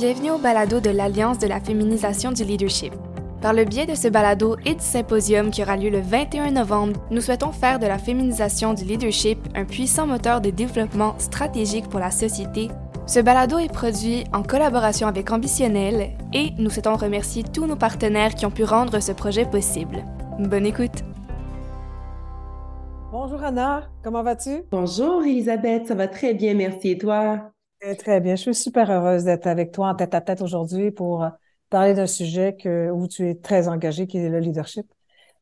Bienvenue au balado de l'Alliance de la féminisation du leadership. Par le biais de ce balado et du symposium qui aura lieu le 21 novembre, nous souhaitons faire de la féminisation du leadership un puissant moteur de développement stratégique pour la société. Ce balado est produit en collaboration avec Ambitionnel et nous souhaitons remercier tous nos partenaires qui ont pu rendre ce projet possible. Bonne écoute! Bonjour Anna, comment vas-tu? Bonjour Elisabeth, ça va très bien, merci. Et toi? Très bien, je suis super heureuse d'être avec toi en tête à tête aujourd'hui pour euh, parler d'un sujet que, où tu es très engagé, qui est le leadership.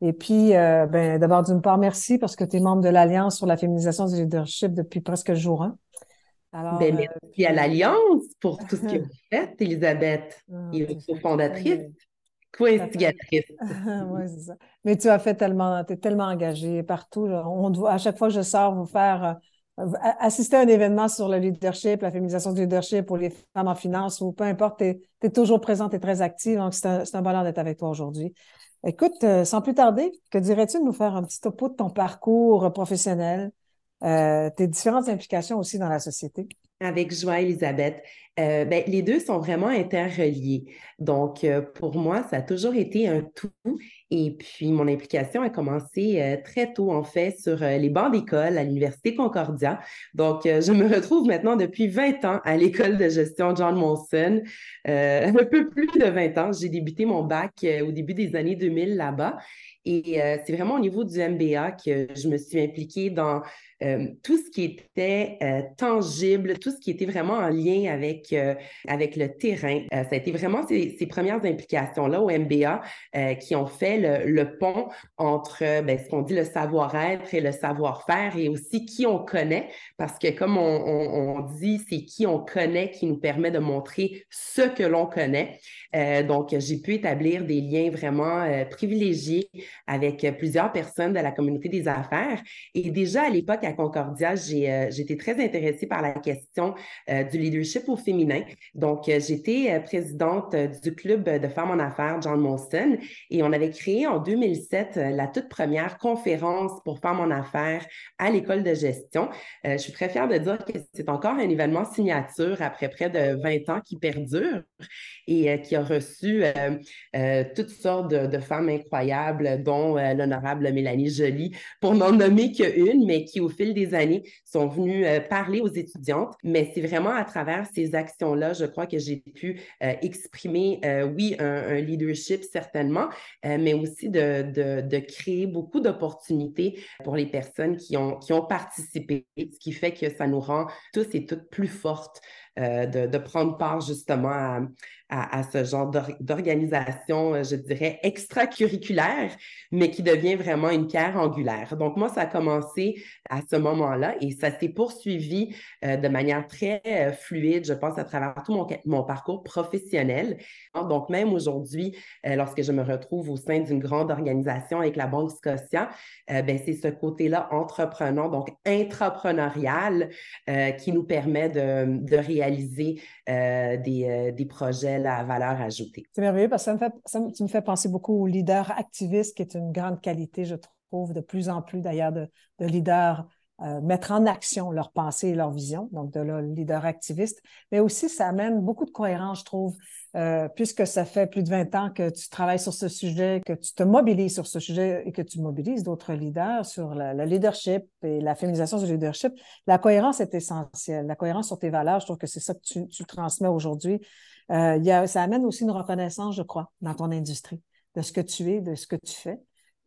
Et puis, euh, ben, d'abord, d'une part, merci parce que tu es membre de l'Alliance sur la féminisation du leadership depuis presque jour 1. Alors, ben, euh, merci à l'Alliance pour tout ce que vous faites, Elisabeth, ah, et fondatrice, co-instigatrice. oui, c'est ça. Mais tu as fait tellement, tu es tellement engagée partout. On doit, à chaque fois que je sors vous faire assister à un événement sur le leadership, la féminisation du leadership pour les femmes en finance ou peu importe, tu es, toujours présente et très active. Donc, c'est un, bonheur d'être avec toi aujourd'hui. Écoute, euh, sans plus tarder, que dirais-tu de nous faire un petit topo de ton parcours professionnel, euh, tes différentes implications aussi dans la société? Avec joie, Elisabeth. Euh, ben, les deux sont vraiment interreliés. Donc, euh, pour moi, ça a toujours été un tout. Et puis, mon implication a commencé euh, très tôt, en fait, sur les bancs d'école à l'Université Concordia. Donc, je me retrouve maintenant depuis 20 ans à l'école de gestion John Monson. un peu plus de 20 ans. J'ai débuté mon bac au début des années 2000 là-bas. Et c'est vraiment au niveau du MBA que je me suis impliquée dans euh, tout ce qui était euh, tangible, tout ce qui était vraiment en lien avec, avec le terrain. ça a été vraiment ces, ces premières implications-là au MBA qui ont fait le, pont entre ben, ce qu'on dit le savoir-être et le savoir-faire et aussi qui on connaît, parce que comme on, on, on dit, c'est qui on connaît qui nous permet de montrer ce que l'on connaît. donc, j'ai pu établir des liens vraiment privilégiés avec euh, plusieurs personnes de la communauté des affaires. Et déjà à l'époque Concordia, j'ai euh, j'étais très intéressée par la question euh, du leadership au féminin. Donc, j'étais présidente du club de femmes en affaires John Monson et on avait créé en 2007 la toute première conférence pour femmes en affaires à l'école de gestion. je suis très fière de dire que c'est encore un événement signature après près de 20 ans qui perdure et qui a reçu toutes sortes de, femmes incroyables dont euh, l'honorable Mélanie Joly, pour n'en nommer qu'une, mais qui, au fil des années, sont venues euh, parler aux étudiantes. Mais c'est vraiment à travers ces actions-là, je crois que j'ai pu euh, exprimer, oui, un, leadership certainement, mais aussi de, de, créer beaucoup d'opportunités pour les personnes qui ont, qui ont participé, ce qui fait que ça nous rend tous et toutes plus fortes de, de, prendre part justement à, à, ce genre d'organisation, euh, je dirais, extracurriculaire, mais qui devient vraiment une pierre angulaire. Donc, moi, ça a commencé à ce moment-là et ça s'est poursuivi euh, de manière très euh, fluide, je pense, à travers tout mon, mon parcours professionnel. Donc, même aujourd'hui, lorsque je me retrouve au sein d'une grande organisation avec la Banque Scotia, ben, c'est ce côté-là entreprenant, donc intrapreneurial, qui nous permet de, de réaliser des, des projets la valeur ajoutée. C'est merveilleux parce que ça me, fait, ça, tu me fais penser beaucoup aux leaders activistes, qui est une grande qualité, je trouve, de plus en plus d'ailleurs de, de leaders euh, mettre en action leurs pensées et leurs visions, donc de le leader activiste, mais aussi ça amène beaucoup de cohérence, je trouve, euh, puisque ça fait plus de 20 ans que tu travailles sur ce sujet, que tu te mobilises sur ce sujet et que tu mobilises d'autres leaders sur le, leadership et la féminisation du leadership, la cohérence est essentielle. La cohérence sur tes valeurs, je trouve que c'est ça que tu, tu transmets aujourd'hui. Euh, y a, ça amène aussi une reconnaissance, je crois, dans ton industrie, de ce que tu es, de ce que tu fais,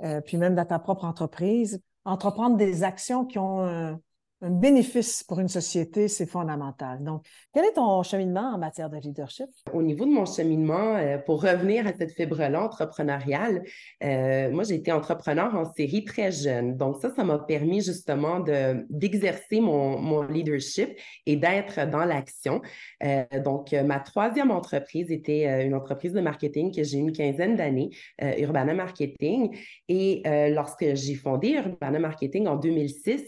euh, puis même dans ta propre entreprise entreprendre des actions qui ont un, un bénéfice pour une société, c'est fondamental. Donc, quel est ton cheminement en matière de leadership? Au niveau de mon cheminement, euh, pour revenir à cette fibre-là entrepreneuriale, euh, moi, j'ai été entrepreneur en série très jeune. Donc, ça, ça m'a permis justement de, d'exercer mon, mon leadership et d'être dans l'action. Euh, donc, ma troisième entreprise était une entreprise de marketing que j'ai une quinzaine d'années, Urbana Marketing. Et lorsque j'ai fondé Urbana Marketing en 2006,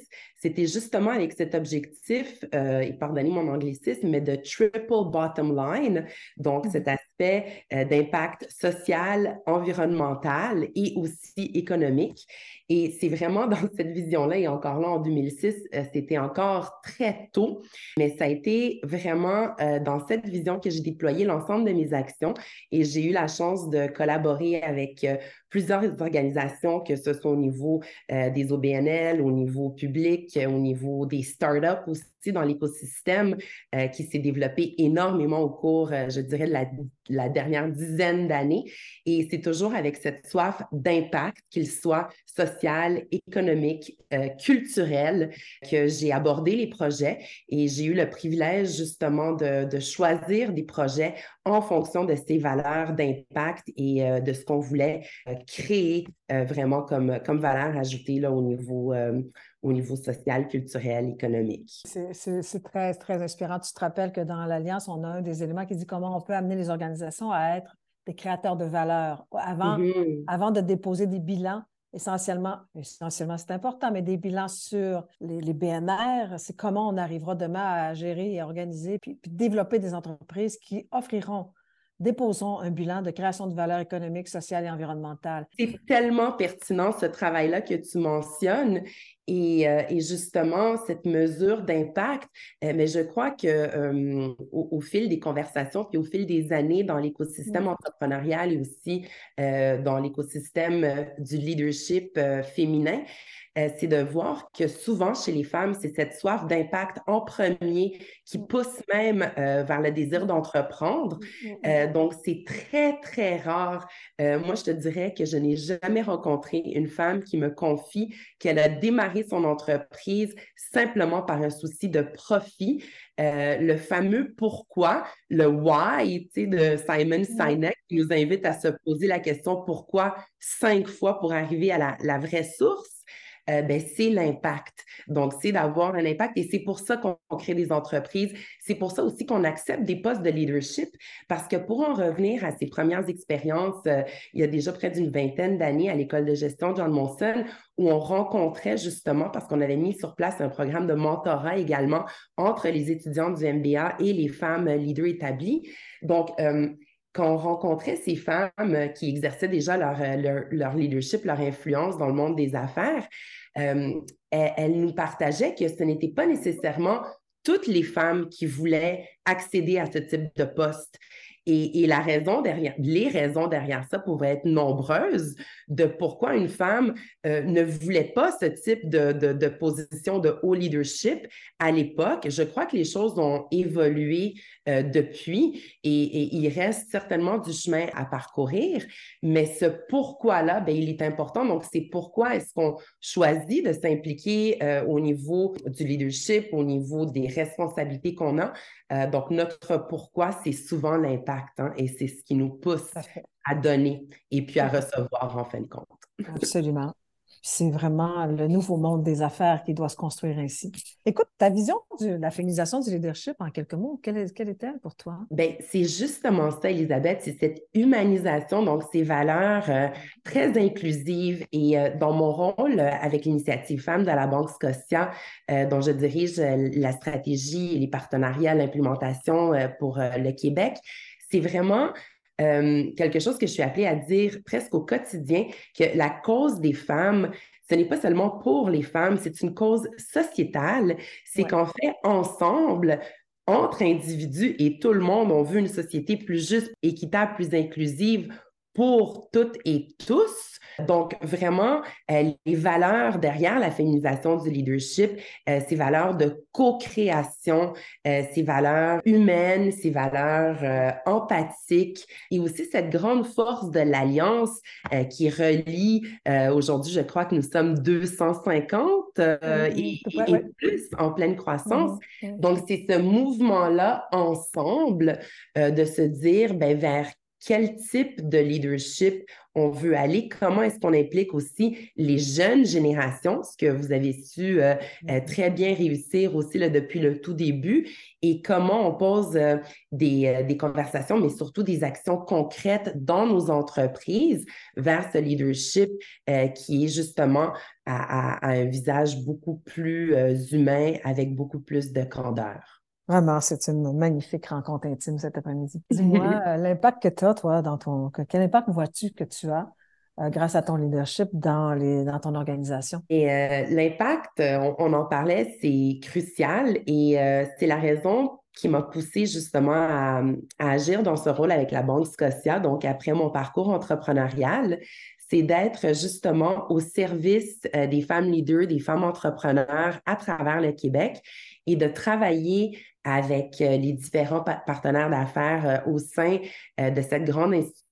c'était justement avec cet objectif, euh, et pardonnez mon anglicisme, mais de triple bottom line, donc mmh cet aspects d'impact social, environnemental et aussi économique. Et c'est vraiment dans cette vision-là, et encore là en 2006, c'était encore très tôt, mais ça a été vraiment dans cette vision que j'ai déployé l'ensemble de mes actions et j'ai eu la chance de collaborer avec plusieurs organisations, que ce soit au niveau des OBNL, au niveau public, au niveau des startups aussi dans l'écosystème euh, qui s'est développé énormément au cours, euh, je dirais, de la, dernière dizaine d'années. Et c'est toujours avec cette soif d'impact, qu'il soit social, économique, euh, culturel, que j'ai abordé les projets et j'ai eu le privilège justement de, de, choisir des projets en fonction de ces valeurs d'impact et de ce qu'on voulait créer vraiment comme, comme valeur ajoutée là, au niveau au niveau social, culturel, économique. C'est très, très inspirant. Tu te rappelles que dans l'Alliance, on a un des éléments qui dit comment on peut amener les organisations à être des créateurs de valeur. Avant, mm-hmm. avant de déposer des bilans, essentiellement, essentiellement c'est important, mais des bilans sur les, BNR, c'est comment on arrivera demain à gérer et organiser, puis, puis développer des entreprises qui offriront déposons un bilan de création de valeur économique, sociale et environnementale. C'est tellement pertinent ce travail-là que tu mentionnes. Et, euh, justement, cette mesure d'impact, euh, mais je crois que euh, au, fil des conversations, puis au fil des années dans l'écosystème mmh. entrepreneurial et aussi dans l'écosystème du leadership féminin, euh, c'est de voir que souvent chez les femmes, c'est cette soif d'impact en premier qui mm. pousse même euh, vers le désir d'entreprendre. Mm, mm, euh, donc, c'est très, très rare. moi, je te dirais que je n'ai jamais rencontré une femme qui me confie qu'elle a démarré son entreprise simplement par un souci de profit. le fameux pourquoi, le why, de Simon Sinek qui nous invite à se poser la question pourquoi cinq fois pour arriver à la, la vraie source. Euh, ben, c'est l'impact. Donc, c'est d'avoir un impact et c'est pour ça qu'on crée des entreprises. C'est pour ça aussi qu'on accepte des postes de leadership parce que pour en revenir à ses premières expériences, euh, il y a déjà près d'une vingtaine d'années à l'école de gestion John Monson, où on rencontrait justement, parce qu'on avait mis sur place un programme de mentorat également entre les étudiants du MBA et les femmes leaders établies. Donc, euh, quand on rencontrait ces femmes qui exerçaient déjà leur, leur, leadership, leur influence dans le monde des affaires, euh, elles, nous partageaient que ce n'était pas nécessairement toutes les femmes qui voulaient accéder à ce type de poste. Et, la raison derrière, les raisons derrière ça pouvaient être nombreuses de pourquoi une femme euh, ne voulait pas ce type de, de, position de haut leadership à l'époque. Je crois que les choses ont évolué euh, depuis et, il reste certainement du chemin à parcourir, mais ce pourquoi-là, ben, il est important. Donc, c'est pourquoi est-ce qu'on choisit de s'impliquer euh, au niveau du leadership, au niveau des responsabilités qu'on a. donc, notre pourquoi, c'est souvent l'impact Hein, et c'est ce qui nous pousse à donner et puis à recevoir en fin de compte. Absolument. C'est vraiment le nouveau monde des affaires qui doit se construire ainsi. Écoute, ta vision de la féminisation du leadership, en quelques mots, quelle, est-elle pour toi? Bien, c'est justement ça, Elisabeth, c'est cette humanisation, donc ces valeurs euh, très inclusives. Et euh, dans mon rôle euh, avec l'initiative Femmes de la Banque Scotia, dont je dirige la stratégie et les partenariats, l'implémentation pour le Québec, c'est vraiment euh, quelque chose que je suis appelée à dire presque au quotidien, que la cause des femmes, ce n'est pas seulement pour les femmes, c'est une cause sociétale. C'est qu'en fait, ensemble, entre individus et tout le monde, on veut une société plus juste, équitable, plus inclusive pour toutes et tous. Donc, vraiment, euh, les valeurs derrière la féminisation du leadership, euh, ces valeurs de co-création, euh, ces valeurs humaines, ces valeurs empathiques et aussi cette grande force de l'alliance qui relie, aujourd'hui, je crois que nous sommes 250 et, plus en pleine croissance. Donc, c'est ce mouvement-là ensemble de se dire ben, vers quel type de leadership on veut aller, comment est-ce qu'on implique aussi les jeunes générations, ce que vous avez su euh, euh, très bien réussir aussi là, depuis le tout début, et comment on pose euh, des, des, conversations, mais surtout des actions concrètes dans nos entreprises vers ce leadership qui est justement à, à, un visage beaucoup plus humain, avec beaucoup plus de candeur. Vraiment, c'est une magnifique rencontre intime cet après-midi. Dis-moi, euh, l'impact que tu as, toi, dans ton. Quel impact vois-tu que tu as euh, grâce à ton leadership dans, les, dans ton organisation? Et euh, l'impact, on, en parlait, c'est crucial et c'est la raison qui m'a poussé justement à, à, agir dans ce rôle avec la Banque Scotia. Donc, après mon parcours entrepreneurial, c'est d'être justement au service des femmes leaders, des femmes entrepreneurs à travers le Québec et de travailler avec euh, les différents partenaires d'affaires euh, au sein euh, de cette grande institution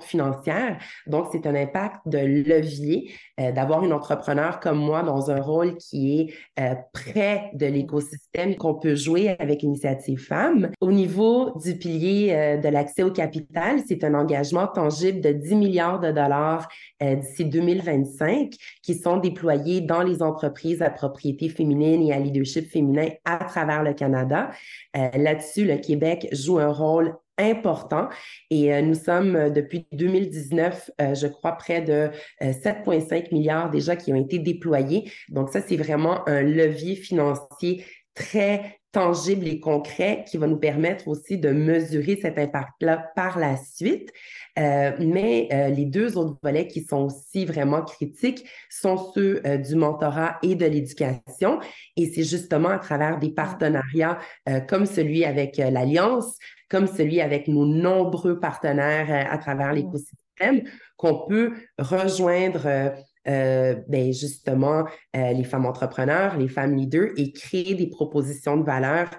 financière. Donc, c'est un impact de levier euh, d'avoir une entrepreneur comme moi dans un rôle qui est euh, près de l'écosystème qu'on peut jouer avec Initiative Femmes. Au niveau du pilier euh, de l'accès au capital, c'est un engagement tangible de 10 milliards de dollars d'ici 2025 qui sont déployés dans les entreprises à propriété féminine et à leadership féminin à travers le Canada. Là-dessus, le Québec joue un rôle important. Et euh, nous sommes euh, depuis 2019, euh, je crois, près de 7,5 milliards déjà qui ont été déployés. Donc ça, c'est vraiment un levier financier très tangible et concret qui va nous permettre aussi de mesurer cet impact-là par la suite. mais les deux autres volets qui sont aussi vraiment critiques sont ceux du mentorat et de l'éducation. Et c'est justement à travers des partenariats comme celui avec l'Alliance, comme celui avec nos nombreux partenaires euh, à travers mm. l'écosystème, qu'on peut rejoindre euh, euh, ben justement les femmes entrepreneurs, les femmes leaders et créer des propositions de valeur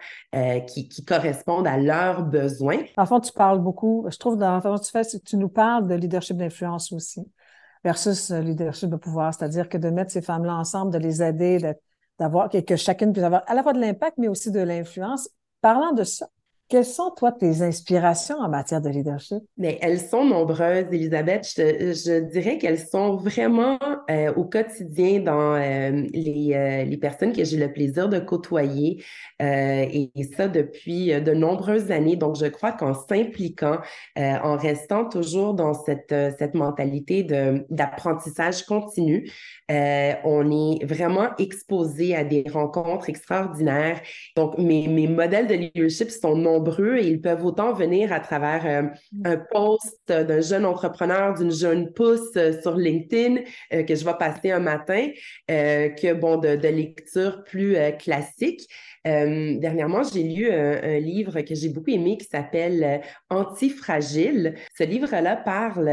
qui, qui, correspondent à leurs besoins. En fond, tu parles beaucoup, je trouve, dans la tu fais, tu nous parles de leadership d'influence aussi versus leadership de pouvoir, c'est-à-dire que de mettre ces femmes-là ensemble, de les aider, d'avoir que, que chacune puisse avoir à la fois de l'impact, mais aussi de l'influence. Parlant de ça, quelles sont, toi, tes inspirations en matière de leadership? Mais elles sont nombreuses, Elisabeth. Je, dirais qu'elles sont vraiment euh, au quotidien dans euh, les, euh, les, personnes que j'ai le plaisir de côtoyer et, et, ça depuis de nombreuses années. Donc, je crois qu'en s'impliquant, en restant toujours dans cette, cette mentalité d'apprentissage continu, on est vraiment exposé à des rencontres extraordinaires. Donc, mes, mes modèles de leadership sont nombreux et ils peuvent autant venir à travers euh, un post d'un jeune entrepreneur, d'une jeune pousse euh, sur LinkedIn euh, que je vais passer un matin que bon de, de lecture plus classique. Dernièrement, j'ai lu un, livre que j'ai beaucoup aimé qui s'appelle Antifragile. Ce livre-là parle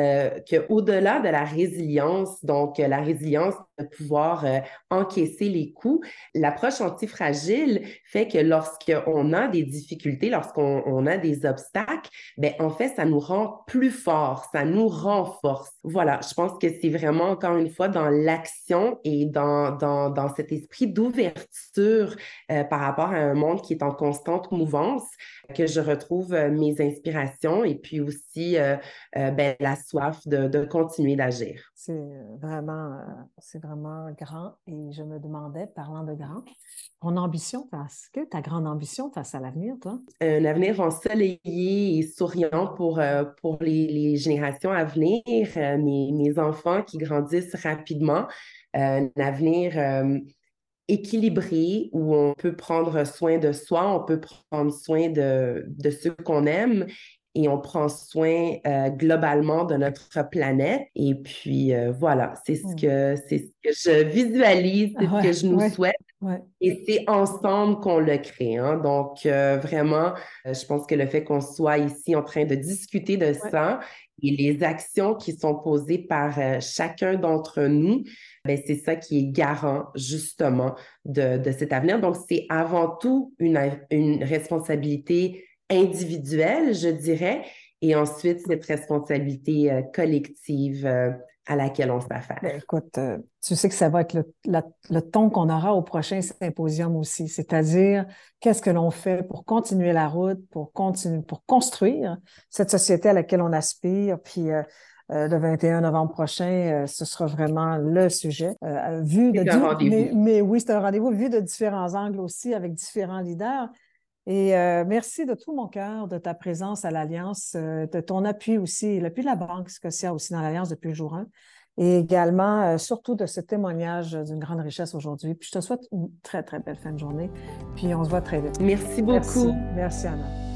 que au-delà de la résilience, donc la résilience de pouvoir encaisser les coups, l'approche antifragile fait que lorsqu'on a des difficultés, lorsqu'on on a des obstacles, ben en fait, ça nous rend plus forts, ça nous renforce. Voilà, je pense que c'est vraiment encore une fois dans l'action et dans, dans, dans, cet esprit d'ouverture euh, par rapport à un monde qui est en constante mouvance que je retrouve euh, mes inspirations et puis aussi euh, ben, la soif de, de continuer d'agir. C'est vraiment, c'est vraiment grand et je me demandais, parlant de grand, ton ambition face, que ta grande ambition face à l'avenir, toi? Un avenir ensoleillé et souriant pour, euh, pour les, les, générations à venir, euh, mes, mes, enfants qui grandissent rapidement, euh, un avenir équilibré où on peut prendre soin de soi, on peut prendre soin de, de ceux qu'on aime et on prend soin euh, globalement de notre planète. Et puis euh, voilà, c'est ce, que, c'est ce que je visualise, c'est ce que je nous souhaite. Et c'est ensemble qu'on le crée. Hein. Donc euh, vraiment, je pense que le fait qu'on soit ici en train de discuter de ça et les actions qui sont posées par chacun d'entre nous, c'est ça qui est garant justement de, de cet avenir. Donc c'est avant tout une, une responsabilité individuelle, je dirais, et ensuite cette responsabilité euh, collective euh, à laquelle on se fait faire. Ben, écoute, euh, tu sais que ça va être le, le ton qu'on aura au prochain symposium aussi, c'est-à-dire qu'est-ce que l'on fait pour continuer la route, pour continuer, pour construire cette société à laquelle on aspire, puis le 21 novembre prochain, ce sera vraiment le sujet. vu de, mais, mais, oui, c'est un rendez-vous vu de différents angles aussi, avec différents leaders. Et euh, merci de tout mon cœur de ta présence à l'Alliance, euh, de ton appui aussi, l'appui de la Banque Scotia aussi dans l'Alliance depuis le jour 1. et également, surtout de ce témoignage d'une grande richesse aujourd'hui. Puis je te souhaite une très, très belle fin de journée. Puis on se voit très vite. Merci beaucoup. Merci, Merci Anna.